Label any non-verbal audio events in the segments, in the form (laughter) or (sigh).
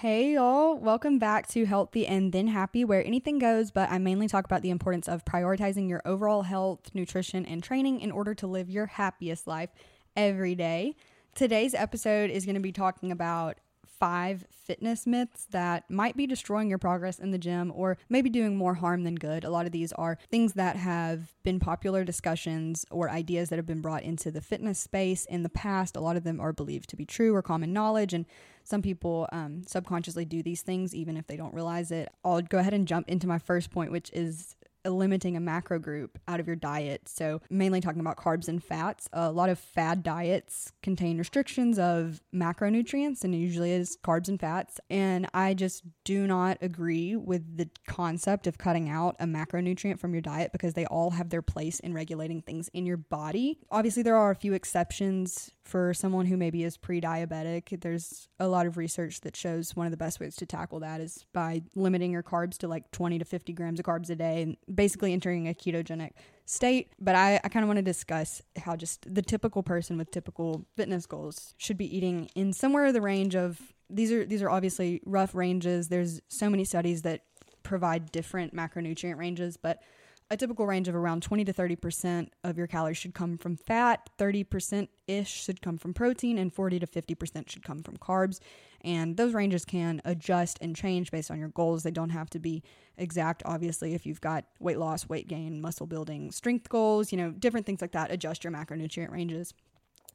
Hey, y'all. Welcome back to Healthy and Then Happy, where anything goes, but I mainly talk about the importance of prioritizing your overall health, nutrition, and training in order to live your happiest life every day. Today's episode is going to be talking about five fitness myths that might be destroying your progress in the gym or maybe doing more harm than good. A lot of these are things that have been popular discussions or ideas that have been brought into the fitness space in the past. A lot of them are believed to be true or common knowledge, and some people um, subconsciously do these things even if they don't realize it. I'll go ahead and jump into my first point, which is limiting a macro group out of your diet. So, mainly talking about carbs and fats. A lot of fad diets contain restrictions of macronutrients, and it usually is carbs and fats. And I just do not agree with the concept of cutting out a macronutrient from your diet because they all have their place in regulating things in your body. Obviously, there are a few exceptions for someone who maybe is pre diabetic. There's a lot of research that shows one of the best ways to tackle that is by limiting your carbs to like 20 to 50 grams of carbs a day and basically entering a ketogenic state. But I, I kind of want to discuss how just the typical person with typical fitness goals should be eating in somewhere in the range of these are these are obviously rough ranges. There's so many studies that provide different macronutrient ranges, but a typical range of around 20 to 30% of your calories should come from fat, 30% ish should come from protein, and 40 to 50% should come from carbs. And those ranges can adjust and change based on your goals. They don't have to be exact, obviously. If you've got weight loss, weight gain, muscle building, strength goals, you know, different things like that, adjust your macronutrient ranges.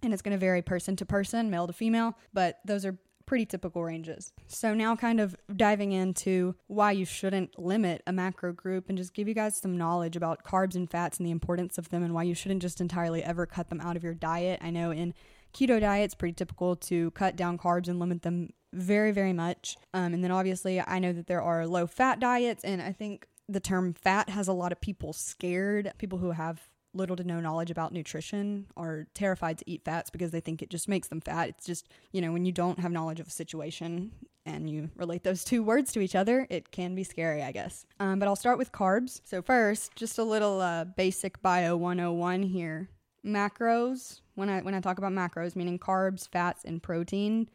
And it's going to vary person to person, male to female, but those are pretty typical ranges. So now kind of diving into why you shouldn't limit a macro group and just give you guys some knowledge about carbs and fats and the importance of them and why you shouldn't just entirely ever cut them out of your diet. I know in keto diet it's pretty typical to cut down carbs and limit them very very much. Um, and then obviously I know that there are low fat diets and I think the term fat has a lot of people scared. People who have little to no knowledge about nutrition are terrified to eat fats because they think it just makes them fat. It's just, you know, when you don't have knowledge of a situation and you relate those two words to each other, it can be scary, I guess. Um, but I'll start with carbs. So, first, just a little uh, basic bio 101 here. Macros, when I, when I talk about macros, meaning carbs, fats, and protein,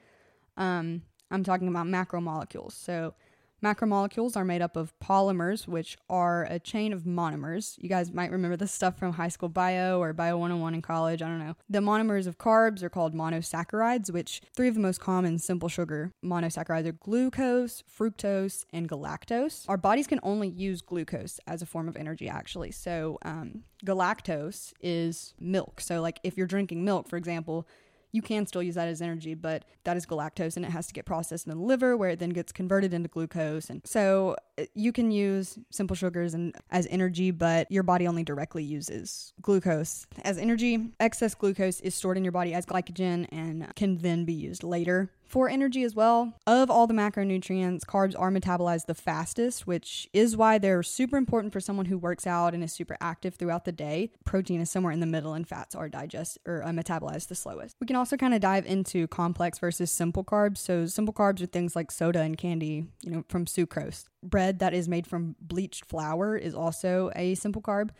um, I'm talking about macromolecules. So, Macromolecules are made up of polymers, which are a chain of monomers. You guys might remember this stuff from high school bio or bio 101 in college. I don't know. The monomers of carbs are called monosaccharides, which three of the most common simple sugar monosaccharides are glucose, fructose, and galactose. Our bodies can only use glucose as a form of energy, actually. So, um, galactose is milk. So, like if you're drinking milk, for example, you can still use that as energy, but that is galactose and it has to get processed in the liver where it then gets converted into glucose. And so you can use simple sugars and as energy, but your body only directly uses glucose as energy. Excess glucose is stored in your body as glycogen and can then be used later for energy as well. Of all the macronutrients, carbs are metabolized the fastest, which is why they're super important for someone who works out and is super active throughout the day. Protein is somewhere in the middle, and fats are digest or uh, metabolized the slowest. We can also kind of dive into complex versus simple carbs. So simple carbs are things like soda and candy, you know, from sucrose. Bread that is made from bleached flour is also a simple carb.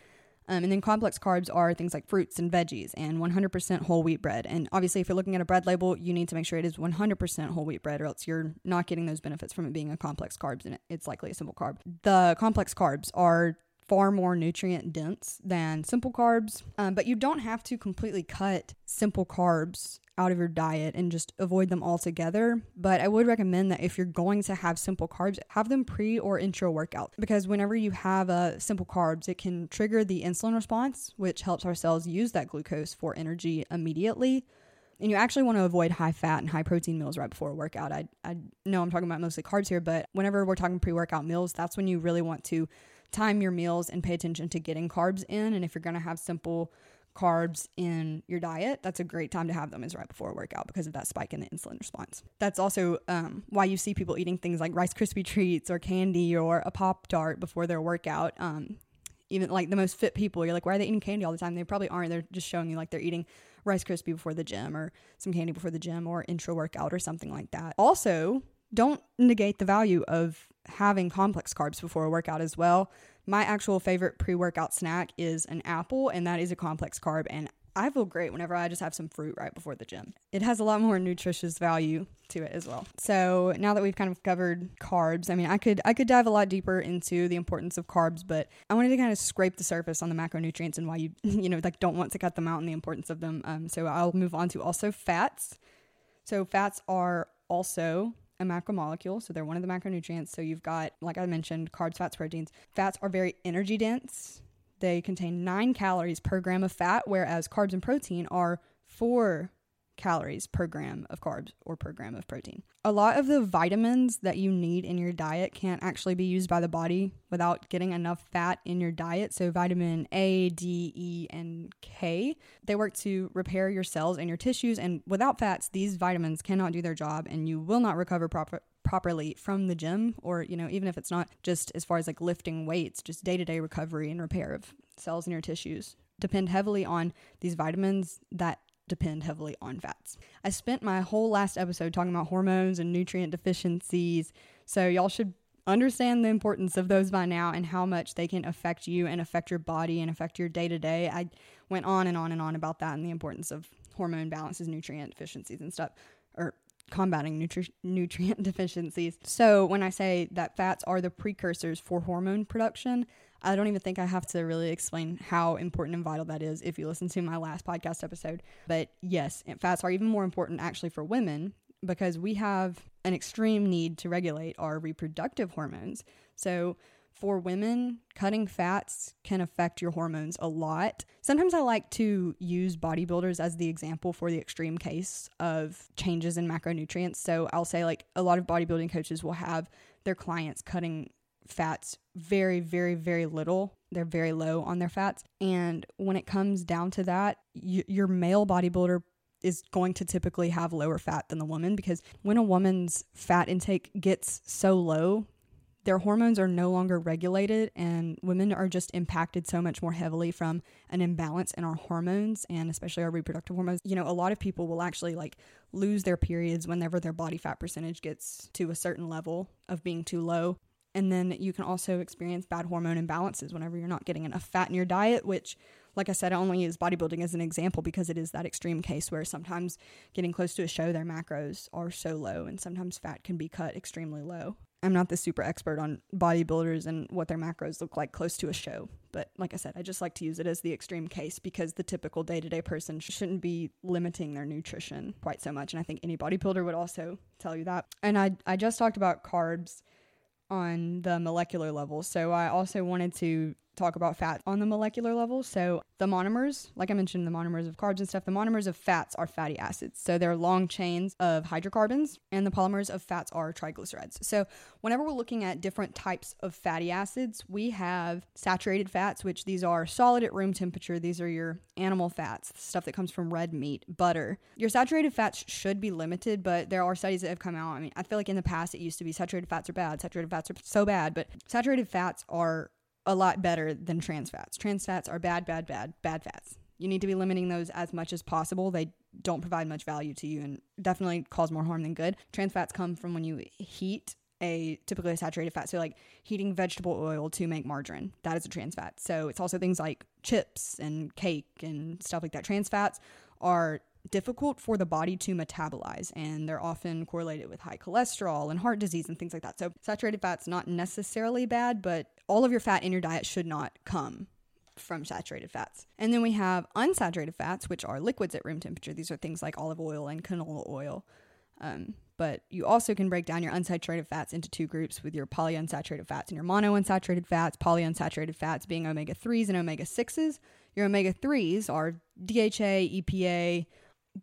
Um, and then complex carbs are things like fruits and veggies and 100% whole wheat bread. And obviously, if you're looking at a bread label, you need to make sure it is 100% whole wheat bread, or else you're not getting those benefits from it being a complex carbs and it's likely a simple carb. The complex carbs are far more nutrient dense than simple carbs, um, but you don't have to completely cut simple carbs out of your diet and just avoid them altogether. But I would recommend that if you're going to have simple carbs, have them pre or intra workout because whenever you have uh, simple carbs, it can trigger the insulin response, which helps our cells use that glucose for energy immediately. And you actually want to avoid high fat and high protein meals right before a workout. I, I know I'm talking about mostly carbs here, but whenever we're talking pre workout meals, that's when you really want to time your meals and pay attention to getting carbs in. And if you're going to have simple carbs in your diet, that's a great time to have them is right before a workout because of that spike in the insulin response. That's also um, why you see people eating things like Rice Krispie treats or candy or a Pop Tart before their workout. Um, even like the most fit people, you're like, why are they eating candy all the time? They probably aren't. They're just showing you like they're eating Rice Krispie before the gym or some candy before the gym or intra workout or something like that. Also, don't negate the value of having complex carbs before a workout as well. My actual favorite pre workout snack is an apple, and that is a complex carb. And I feel great whenever I just have some fruit right before the gym. It has a lot more nutritious value to it as well. So now that we've kind of covered carbs, I mean, I could I could dive a lot deeper into the importance of carbs, but I wanted to kind of scrape the surface on the macronutrients and why you (laughs) you know like don't want to cut them out and the importance of them. Um, so I'll move on to also fats. So fats are also a macromolecule, so they're one of the macronutrients. So you've got, like I mentioned, carbs, fats, proteins. Fats are very energy dense. They contain nine calories per gram of fat, whereas carbs and protein are four calories per gram of carbs or per gram of protein. A lot of the vitamins that you need in your diet can't actually be used by the body without getting enough fat in your diet. So, vitamin A, D, E, and K, they work to repair your cells and your tissues. And without fats, these vitamins cannot do their job and you will not recover proper properly from the gym or you know even if it's not just as far as like lifting weights just day-to-day recovery and repair of cells in your tissues depend heavily on these vitamins that depend heavily on fats. I spent my whole last episode talking about hormones and nutrient deficiencies, so y'all should understand the importance of those by now and how much they can affect you and affect your body and affect your day to day. I went on and on and on about that and the importance of hormone balances, nutrient deficiencies, and stuff, or combating nutri- nutrient (laughs) deficiencies. So, when I say that fats are the precursors for hormone production, I don't even think I have to really explain how important and vital that is if you listen to my last podcast episode. But yes, fats are even more important actually for women because we have an extreme need to regulate our reproductive hormones. So, for women, cutting fats can affect your hormones a lot. Sometimes I like to use bodybuilders as the example for the extreme case of changes in macronutrients. So I'll say, like, a lot of bodybuilding coaches will have their clients cutting fats very, very, very little. They're very low on their fats. And when it comes down to that, y- your male bodybuilder is going to typically have lower fat than the woman because when a woman's fat intake gets so low, their hormones are no longer regulated and women are just impacted so much more heavily from an imbalance in our hormones and especially our reproductive hormones. You know, a lot of people will actually like lose their periods whenever their body fat percentage gets to a certain level of being too low. And then you can also experience bad hormone imbalances whenever you're not getting enough fat in your diet, which, like I said, I only use bodybuilding as an example because it is that extreme case where sometimes getting close to a show, their macros are so low, and sometimes fat can be cut extremely low. I'm not the super expert on bodybuilders and what their macros look like close to a show, but like I said, I just like to use it as the extreme case because the typical day to day person shouldn't be limiting their nutrition quite so much. And I think any bodybuilder would also tell you that. And I, I just talked about carbs on the molecular level. So I also wanted to talk about fat on the molecular level. So the monomers, like I mentioned, the monomers of carbs and stuff, the monomers of fats are fatty acids. So they're long chains of hydrocarbons, and the polymers of fats are triglycerides. So whenever we're looking at different types of fatty acids, we have saturated fats, which these are solid at room temperature. These are your animal fats, stuff that comes from red meat, butter. Your saturated fats should be limited, but there are studies that have come out. I mean, I feel like in the past it used to be saturated fats are bad, saturated fats are so bad, but saturated fats are a lot better than trans fats. Trans fats are bad, bad, bad, bad fats. You need to be limiting those as much as possible. They don't provide much value to you and definitely cause more harm than good. Trans fats come from when you heat a typically saturated fat. So like heating vegetable oil to make margarine, that is a trans fat. So it's also things like chips and cake and stuff like that. Trans fats are difficult for the body to metabolize and they're often correlated with high cholesterol and heart disease and things like that. So saturated fat's not necessarily bad, but all of your fat in your diet should not come from saturated fats. And then we have unsaturated fats, which are liquids at room temperature. These are things like olive oil and canola oil. Um, but you also can break down your unsaturated fats into two groups with your polyunsaturated fats and your monounsaturated fats. Polyunsaturated fats being omega 3s and omega 6s. Your omega 3s are DHA, EPA,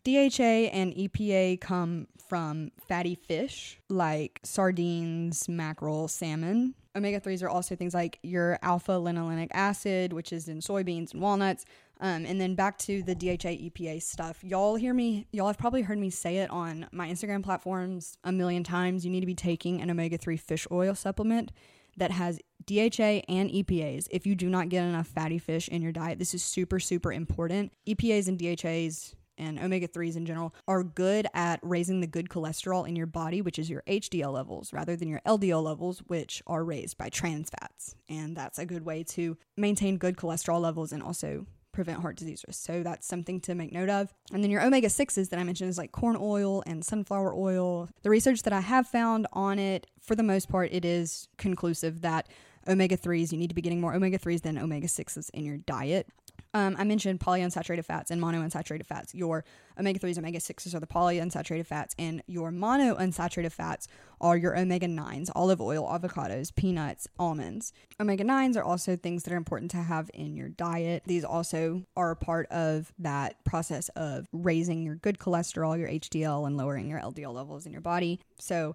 DHA and EPA come from fatty fish like sardines, mackerel, salmon. Omega 3s are also things like your alpha linolenic acid, which is in soybeans and walnuts. Um, and then back to the DHA EPA stuff. Y'all hear me, y'all have probably heard me say it on my Instagram platforms a million times. You need to be taking an omega 3 fish oil supplement that has DHA and EPAs. If you do not get enough fatty fish in your diet, this is super, super important. EPAs and DHAs and omega 3s in general are good at raising the good cholesterol in your body, which is your HDL levels, rather than your LDL levels, which are raised by trans fats. And that's a good way to maintain good cholesterol levels and also prevent heart disease risk. So that's something to make note of. And then your omega 6s that I mentioned is like corn oil and sunflower oil. The research that I have found on it, for the most part, it is conclusive that omega 3s, you need to be getting more omega 3s than omega 6s in your diet. Um, I mentioned polyunsaturated fats and monounsaturated fats. Your omega 3s, omega 6s are the polyunsaturated fats, and your monounsaturated fats are your omega 9s, olive oil, avocados, peanuts, almonds. Omega 9s are also things that are important to have in your diet. These also are a part of that process of raising your good cholesterol, your HDL, and lowering your LDL levels in your body. So,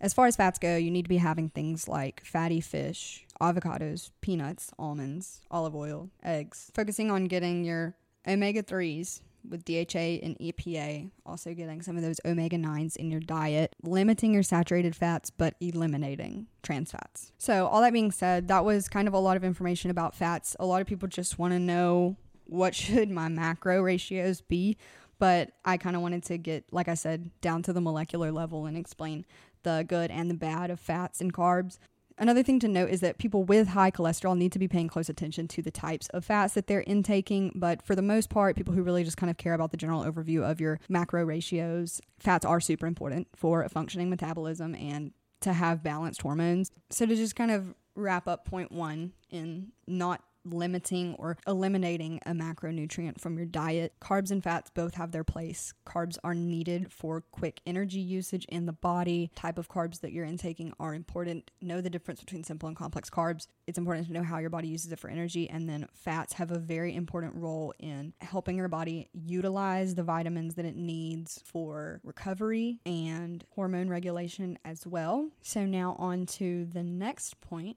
as far as fats go, you need to be having things like fatty fish, avocados, peanuts, almonds, olive oil, eggs. Focusing on getting your omega 3s with DHA and EPA, also getting some of those omega 9s in your diet, limiting your saturated fats, but eliminating trans fats. So, all that being said, that was kind of a lot of information about fats. A lot of people just want to know what should my macro ratios be but I kind of wanted to get, like I said, down to the molecular level and explain the good and the bad of fats and carbs. Another thing to note is that people with high cholesterol need to be paying close attention to the types of fats that they're intaking. But for the most part, people who really just kind of care about the general overview of your macro ratios, fats are super important for a functioning metabolism and to have balanced hormones. So, to just kind of wrap up point one in not limiting or eliminating a macronutrient from your diet. Carbs and fats both have their place. Carbs are needed for quick energy usage in the body. Type of carbs that you're intaking are important. Know the difference between simple and complex carbs. It's important to know how your body uses it for energy. And then fats have a very important role in helping your body utilize the vitamins that it needs for recovery and hormone regulation as well. So now on to the next point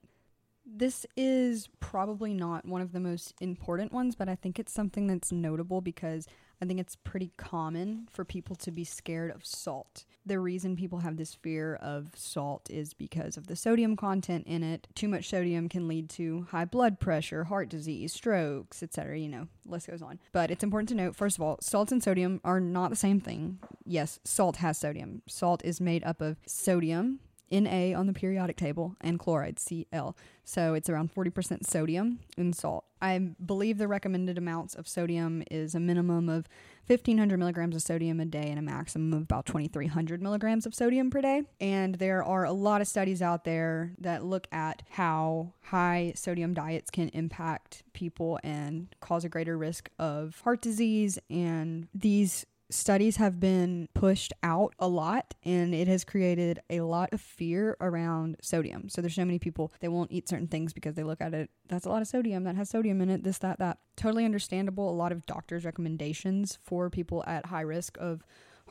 this is probably not one of the most important ones, but I think it's something that's notable because I think it's pretty common for people to be scared of salt. The reason people have this fear of salt is because of the sodium content in it. Too much sodium can lead to high blood pressure, heart disease, strokes, etc. You know, list goes on. But it's important to note, first of all, salt and sodium are not the same thing. Yes, salt has sodium. Salt is made up of sodium, Na on the periodic table and chloride, Cl. So it's around 40% sodium in salt. I believe the recommended amounts of sodium is a minimum of 1500 milligrams of sodium a day and a maximum of about 2300 milligrams of sodium per day. And there are a lot of studies out there that look at how high sodium diets can impact people and cause a greater risk of heart disease. And these studies have been pushed out a lot and it has created a lot of fear around sodium. So there's so many people they won't eat certain things because they look at it that's a lot of sodium that has sodium in it this that that. Totally understandable. A lot of doctors recommendations for people at high risk of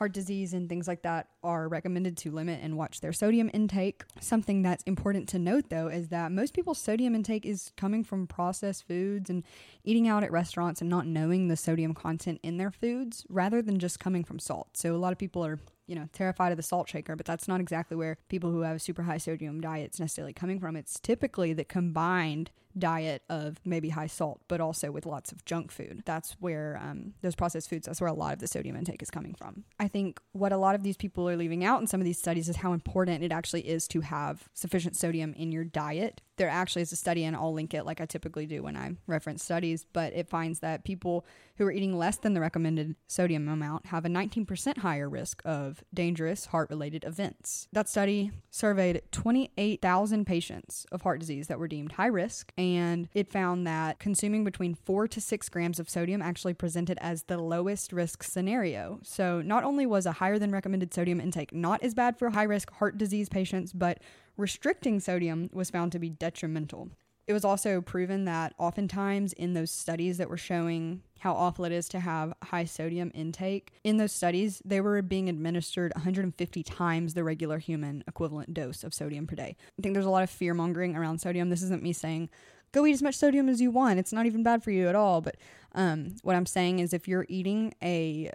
heart disease and things like that are recommended to limit and watch their sodium intake. Something that's important to note though is that most people's sodium intake is coming from processed foods and eating out at restaurants and not knowing the sodium content in their foods rather than just coming from salt. So a lot of people are you know, terrified of the salt shaker, but that's not exactly where people who have a super high sodium diets necessarily coming from. It's typically the combined diet of maybe high salt, but also with lots of junk food. That's where um, those processed foods, that's where a lot of the sodium intake is coming from. I think what a lot of these people are leaving out in some of these studies is how important it actually is to have sufficient sodium in your diet. There actually is a study, and I'll link it like I typically do when I reference studies, but it finds that people who are eating less than the recommended sodium amount have a 19% higher risk of dangerous heart related events. That study surveyed 28,000 patients of heart disease that were deemed high risk and it found that consuming between four to six grams of sodium actually presented as the lowest risk scenario. So, not only was a higher than recommended sodium intake not as bad for high risk heart disease patients, but restricting sodium was found to be detrimental. It was also proven that oftentimes in those studies that were showing how awful it is to have high sodium intake, in those studies, they were being administered 150 times the regular human equivalent dose of sodium per day. I think there's a lot of fear mongering around sodium. This isn't me saying, go eat as much sodium as you want. It's not even bad for you at all. But um, what I'm saying is if you're eating a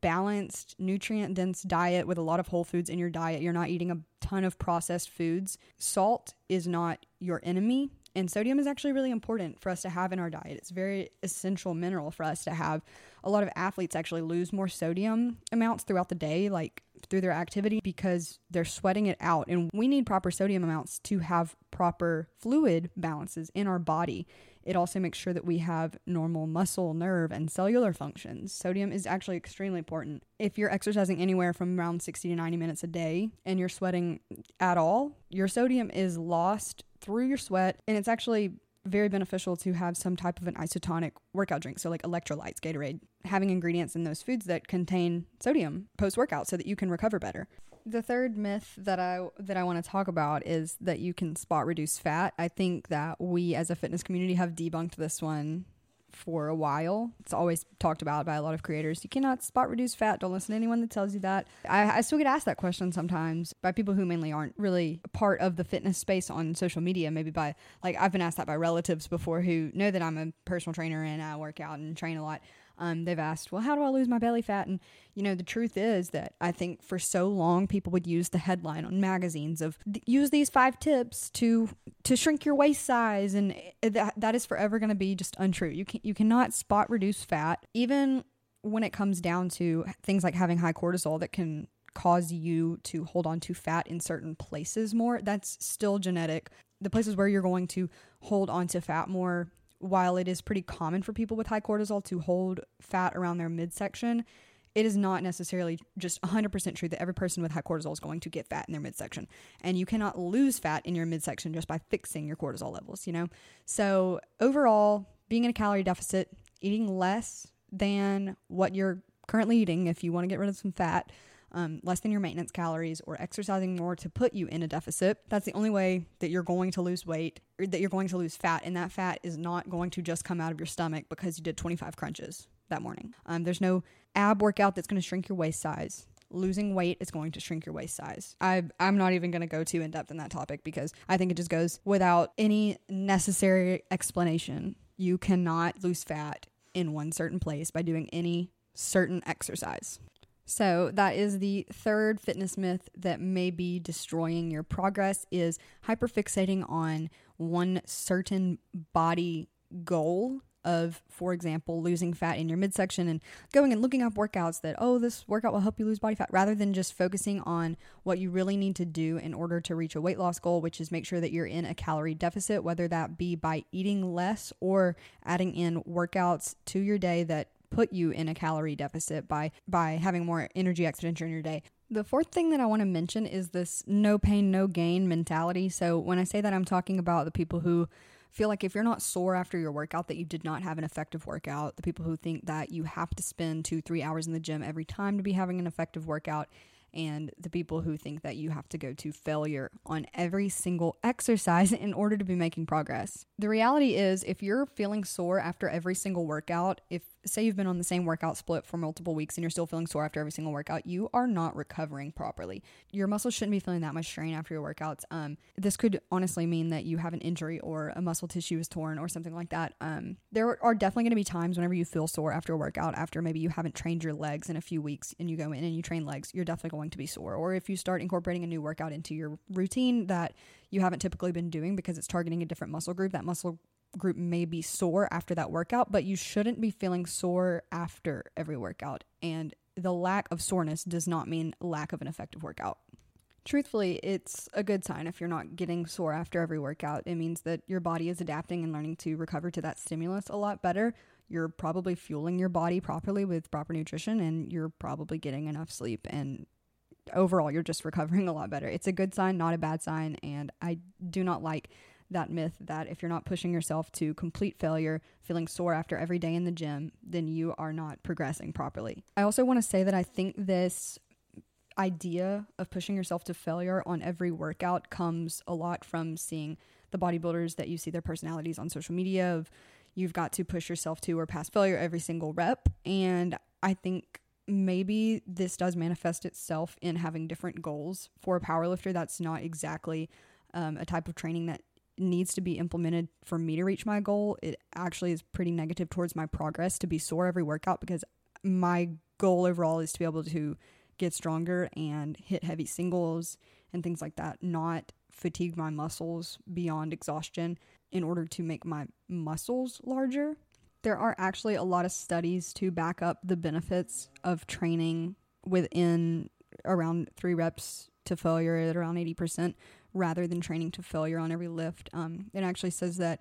balanced, nutrient dense diet with a lot of whole foods in your diet, you're not eating a ton of processed foods. Salt is not your enemy. And sodium is actually really important for us to have in our diet. It's very essential mineral for us to have. A lot of athletes actually lose more sodium amounts throughout the day, like through their activity, because they're sweating it out. And we need proper sodium amounts to have proper fluid balances in our body. It also makes sure that we have normal muscle, nerve, and cellular functions. Sodium is actually extremely important. If you're exercising anywhere from around 60 to 90 minutes a day and you're sweating at all, your sodium is lost through your sweat, and it's actually very beneficial to have some type of an isotonic workout drink. So, like electrolytes, Gatorade, having ingredients in those foods that contain sodium post workout so that you can recover better. The third myth that I that I want to talk about is that you can spot reduce fat. I think that we as a fitness community have debunked this one for a while. It's always talked about by a lot of creators. You cannot spot reduce fat. Don't listen to anyone that tells you that. I, I still get asked that question sometimes by people who mainly aren't really part of the fitness space on social media. Maybe by, like, I've been asked that by relatives before who know that I'm a personal trainer and I work out and train a lot. Um, they've asked, well, how do I lose my belly fat? And, you know, the truth is that I think for so long people would use the headline on magazines of use these five tips to to shrink your waist size. And that, that is forever going to be just untrue. You, can, you cannot spot reduce fat, even when it comes down to things like having high cortisol that can cause you to hold on to fat in certain places more. That's still genetic. The places where you're going to hold on to fat more while it is pretty common for people with high cortisol to hold fat around their midsection, it is not necessarily just 100% true that every person with high cortisol is going to get fat in their midsection. And you cannot lose fat in your midsection just by fixing your cortisol levels, you know? So, overall, being in a calorie deficit, eating less than what you're currently eating if you want to get rid of some fat, um, less than your maintenance calories or exercising more to put you in a deficit. That's the only way that you're going to lose weight or that you're going to lose fat. And that fat is not going to just come out of your stomach because you did 25 crunches that morning. Um, there's no ab workout that's going to shrink your waist size. Losing weight is going to shrink your waist size. I, I'm not even going to go too in depth in that topic because I think it just goes without any necessary explanation. You cannot lose fat in one certain place by doing any certain exercise. So that is the third fitness myth that may be destroying your progress is hyperfixating on one certain body goal of for example losing fat in your midsection and going and looking up workouts that oh this workout will help you lose body fat rather than just focusing on what you really need to do in order to reach a weight loss goal which is make sure that you're in a calorie deficit whether that be by eating less or adding in workouts to your day that put you in a calorie deficit by by having more energy expenditure in your day. The fourth thing that I want to mention is this no pain no gain mentality. So when I say that I'm talking about the people who feel like if you're not sore after your workout that you did not have an effective workout, the people who think that you have to spend 2-3 hours in the gym every time to be having an effective workout and the people who think that you have to go to failure on every single exercise (laughs) in order to be making progress. The reality is, if you're feeling sore after every single workout, if say you've been on the same workout split for multiple weeks and you're still feeling sore after every single workout, you are not recovering properly. Your muscles shouldn't be feeling that much strain after your workouts. Um, this could honestly mean that you have an injury or a muscle tissue is torn or something like that. Um, there are definitely going to be times whenever you feel sore after a workout, after maybe you haven't trained your legs in a few weeks and you go in and you train legs, you're definitely going to be sore. Or if you start incorporating a new workout into your routine that you haven't typically been doing because it's targeting a different muscle group, that muscle group may be sore after that workout, but you shouldn't be feeling sore after every workout. And the lack of soreness does not mean lack of an effective workout. Truthfully, it's a good sign if you're not getting sore after every workout. It means that your body is adapting and learning to recover to that stimulus a lot better. You're probably fueling your body properly with proper nutrition and you're probably getting enough sleep and overall you're just (laughs) recovering a lot better. It's a good sign, not a bad sign, and I do not like that myth that if you're not pushing yourself to complete failure, feeling sore after every day in the gym, then you are not progressing properly. I also want to say that I think this idea of pushing yourself to failure on every workout comes a lot from seeing the bodybuilders that you see their personalities on social media of you've got to push yourself to or past failure every single rep and I think maybe this does manifest itself in having different goals for a powerlifter that's not exactly um, a type of training that needs to be implemented for me to reach my goal, it actually is pretty negative towards my progress to be sore every workout because my goal overall is to be able to get stronger and hit heavy singles and things like that, not fatigue my muscles beyond exhaustion in order to make my muscles larger. There are actually a lot of studies to back up the benefits of training within around three reps to failure at around 80% rather than training to failure on every lift. Um, it actually says that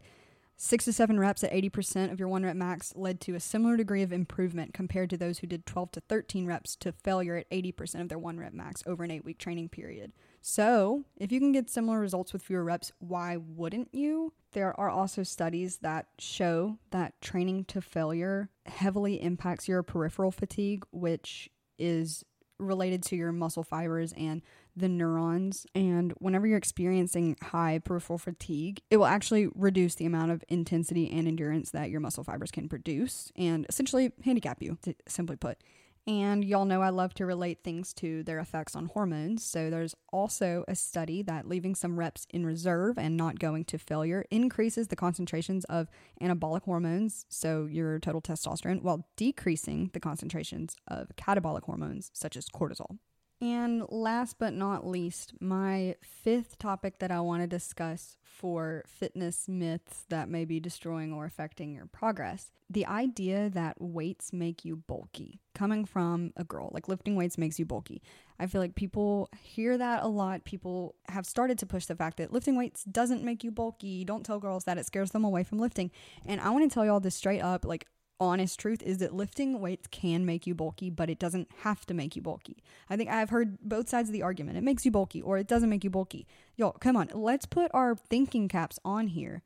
six to seven reps at 80% of your one rep max led to a similar degree of improvement compared to those who did 12 to 13 reps to failure at 80% of their one rep max over an eight week training period. So, if you can get similar results with fewer reps, why wouldn't you? There are also studies that show that training to failure heavily impacts your peripheral fatigue, which is related to your muscle fibers and the neurons. And whenever you're experiencing high peripheral fatigue, it will actually reduce the amount of intensity and endurance that your muscle fibers can produce and essentially handicap you, simply put. And y'all know I love to relate things to their effects on hormones. So there's also a study that leaving some reps in reserve and not going to failure increases the concentrations of anabolic hormones, so your total testosterone, while decreasing the concentrations of catabolic hormones, such as cortisol. And last but not least, my fifth topic that I want to discuss for fitness myths that may be destroying or affecting your progress the idea that weights make you bulky, coming from a girl, like lifting weights makes you bulky. I feel like people hear that a lot. People have started to push the fact that lifting weights doesn't make you bulky. Don't tell girls that it scares them away from lifting. And I want to tell y'all this straight up like, honest truth is that lifting weights can make you bulky, but it doesn't have to make you bulky. I think I've heard both sides of the argument. It makes you bulky or it doesn't make you bulky. Y'all, come on, let's put our thinking caps on here.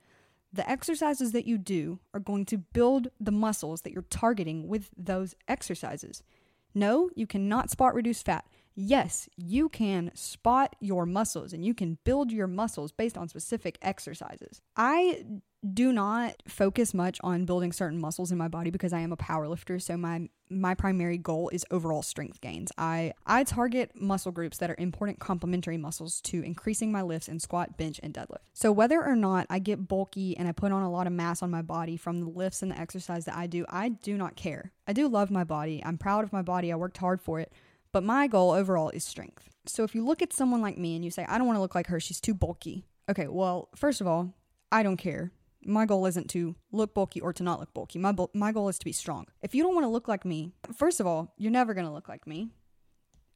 The exercises that you do are going to build the muscles that you're targeting with those exercises. No, you cannot spot reduce fat. Yes, you can spot your muscles and you can build your muscles based on specific exercises. I do not focus much on building certain muscles in my body because I am a power lifter. So my my primary goal is overall strength gains. I I target muscle groups that are important complementary muscles to increasing my lifts in squat, bench, and deadlift. So whether or not I get bulky and I put on a lot of mass on my body from the lifts and the exercise that I do, I do not care. I do love my body. I'm proud of my body. I worked hard for it. But my goal overall is strength. So if you look at someone like me and you say, I don't want to look like her, she's too bulky. Okay, well, first of all, I don't care my goal isn't to look bulky or to not look bulky. My, my goal is to be strong. If you don't want to look like me, first of all, you're never going to look like me.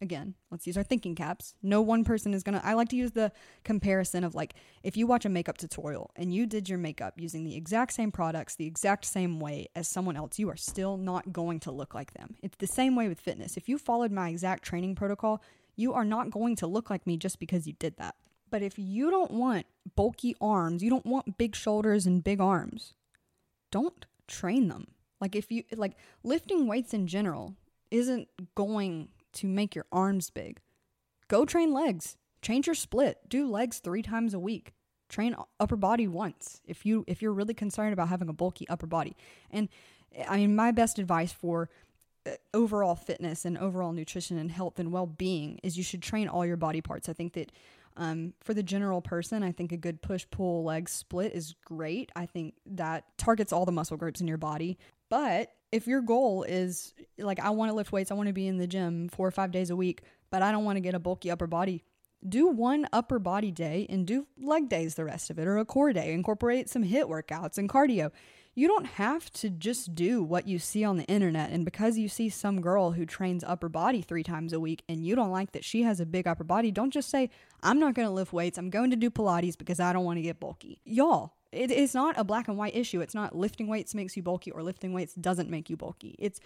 Again, let's use our thinking caps. No one person is going to. I like to use the comparison of like if you watch a makeup tutorial and you did your makeup using the exact same products, the exact same way as someone else, you are still not going to look like them. It's the same way with fitness. If you followed my exact training protocol, you are not going to look like me just because you did that. But if you don't want bulky arms, you don't want big shoulders and big arms, don't train them. Like if you like lifting weights in general isn't going to make your arms big. Go train legs. Change your split. Do legs 3 times a week. Train upper body once if you if you're really concerned about having a bulky upper body. And I mean my best advice for uh, overall fitness and overall nutrition and health and well-being is you should train all your body parts. I think that um, for the general person, I think a good push pull leg split is great. I think that targets all the muscle groups in your body. But if your goal is like, I want to lift weights, I want to be in the gym four or five days a week, but I don't want to get a bulky upper body, do one upper body day and do leg days the rest of it, or a core day. Incorporate some HIIT workouts and cardio you don't have to just do what you see on the internet. And because you see some girl who trains upper body three times a week and you don't like that she has a big upper body, don't just say, I'm not going to lift weights. I'm going to do Pilates because I don't want to get bulky. Y'all, it, it's not a black and white issue. It's not lifting weights makes you bulky or lifting weights doesn't make you bulky. It's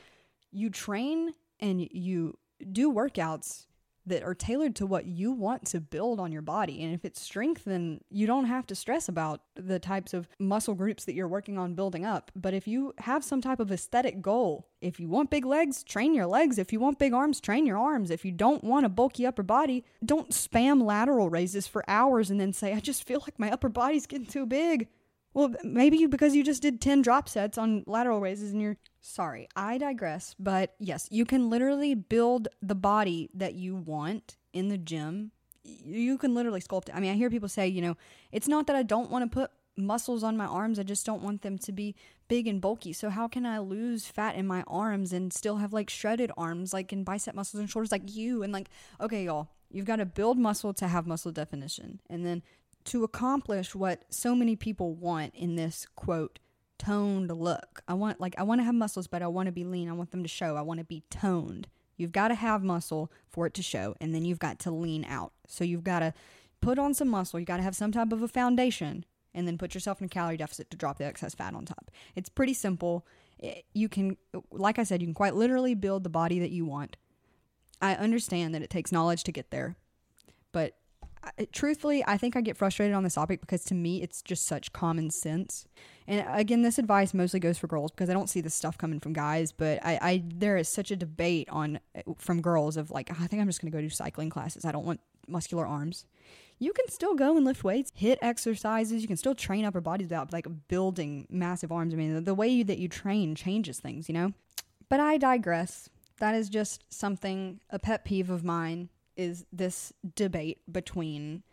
you train and you do workouts that are tailored to what you want to build on your body. And if it's strength, then you don't have to stress about the types of muscle groups that you're working on building up. But if you have some type of aesthetic goal, if you want big legs, train your legs. If you want big arms, train your arms. If you don't want a bulky upper body, don't spam lateral raises for hours and then say, I just feel like my upper body's getting too big. Well, maybe because you just did 10 drop sets on lateral raises and you're sorry, I digress. But yes, you can literally build the body that you want in the gym. You can literally sculpt it. I mean, I hear people say, you know, it's not that I don't want to put muscles on my arms, I just don't want them to be big and bulky. So, how can I lose fat in my arms and still have like shredded arms, like in bicep muscles and shoulders, like you? And like, okay, y'all, You've got to build muscle to have muscle definition. And then to accomplish what so many people want in this quote, toned look. I want like I want to have muscles, but I want to be lean. I want them to show. I want to be toned. You've got to have muscle for it to show, and then you've got to lean out. So you've got to put on some muscle. You got to have some type of a foundation, and then put yourself in a calorie deficit to drop the excess fat on top. It's pretty simple. You can, like I said, you can quite literally build the body that you want. I understand that it takes knowledge to get there, but truthfully, I think I get frustrated on this topic because to me, it's just such common sense. And again, this advice mostly goes for girls because I don't see this stuff coming from guys. But I, I there is such a debate on from girls of like, oh, I think I'm just going to go do cycling classes. I don't want muscular arms. You can still go and lift weights, hit exercises. You can still train upper bodies without like building massive arms. I mean, the, the way that you train changes things, you know. But I digress. That is just something a pet peeve of mine is this debate between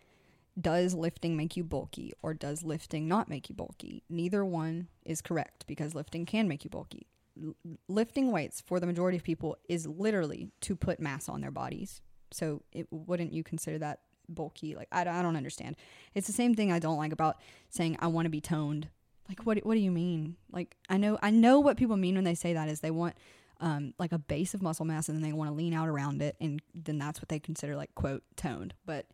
does lifting make you bulky or does lifting not make you bulky? Neither one is correct because lifting can make you bulky. L- lifting weights for the majority of people is literally to put mass on their bodies. So it wouldn't you consider that bulky? Like I, I don't understand. It's the same thing I don't like about saying I want to be toned. Like what what do you mean? Like I know I know what people mean when they say that is they want um, like a base of muscle mass and then they want to lean out around it and then that's what they consider like quote toned. But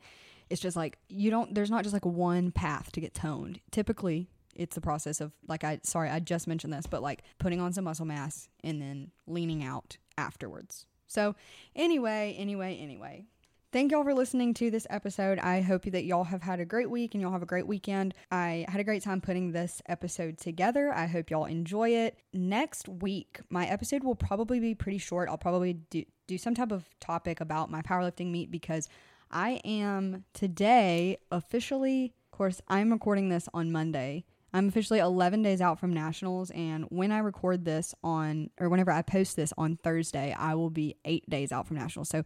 it's just like you don't there's not just like one path to get toned. Typically it's the process of like i sorry i just mentioned this but like putting on some muscle mass and then leaning out afterwards. So anyway anyway anyway Thank y'all for listening to this episode. I hope that y'all have had a great week and y'all have a great weekend. I had a great time putting this episode together. I hope y'all enjoy it. Next week, my episode will probably be pretty short. I'll probably do, do some type of topic about my powerlifting meet because I am today officially, of course, I'm recording this on Monday. I'm officially 11 days out from nationals, and when I record this on, or whenever I post this on Thursday, I will be eight days out from nationals. So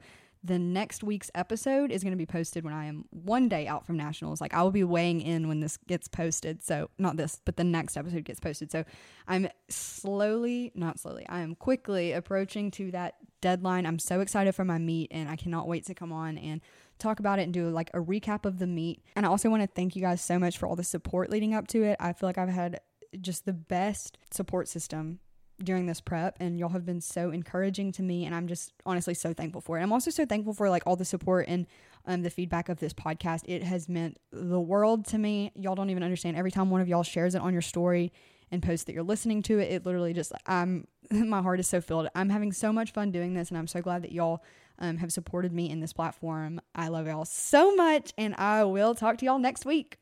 the next week's episode is going to be posted when I am one day out from nationals. Like I will be weighing in when this gets posted. So not this, but the next episode gets posted. So I'm slowly, not slowly, I am quickly approaching to that deadline. I'm so excited for my meet and I cannot wait to come on and talk about it and do like a recap of the meet. And I also want to thank you guys so much for all the support leading up to it. I feel like I've had just the best support system during this prep and y'all have been so encouraging to me and I'm just honestly so thankful for it. I'm also so thankful for like all the support and um, the feedback of this podcast. It has meant the world to me. Y'all don't even understand. Every time one of y'all shares it on your story and posts that you're listening to it, it literally just I'm (laughs) my heart is so filled. I'm having so much fun doing this and I'm so glad that y'all um, have supported me in this platform. I love y'all so much and I will talk to y'all next week.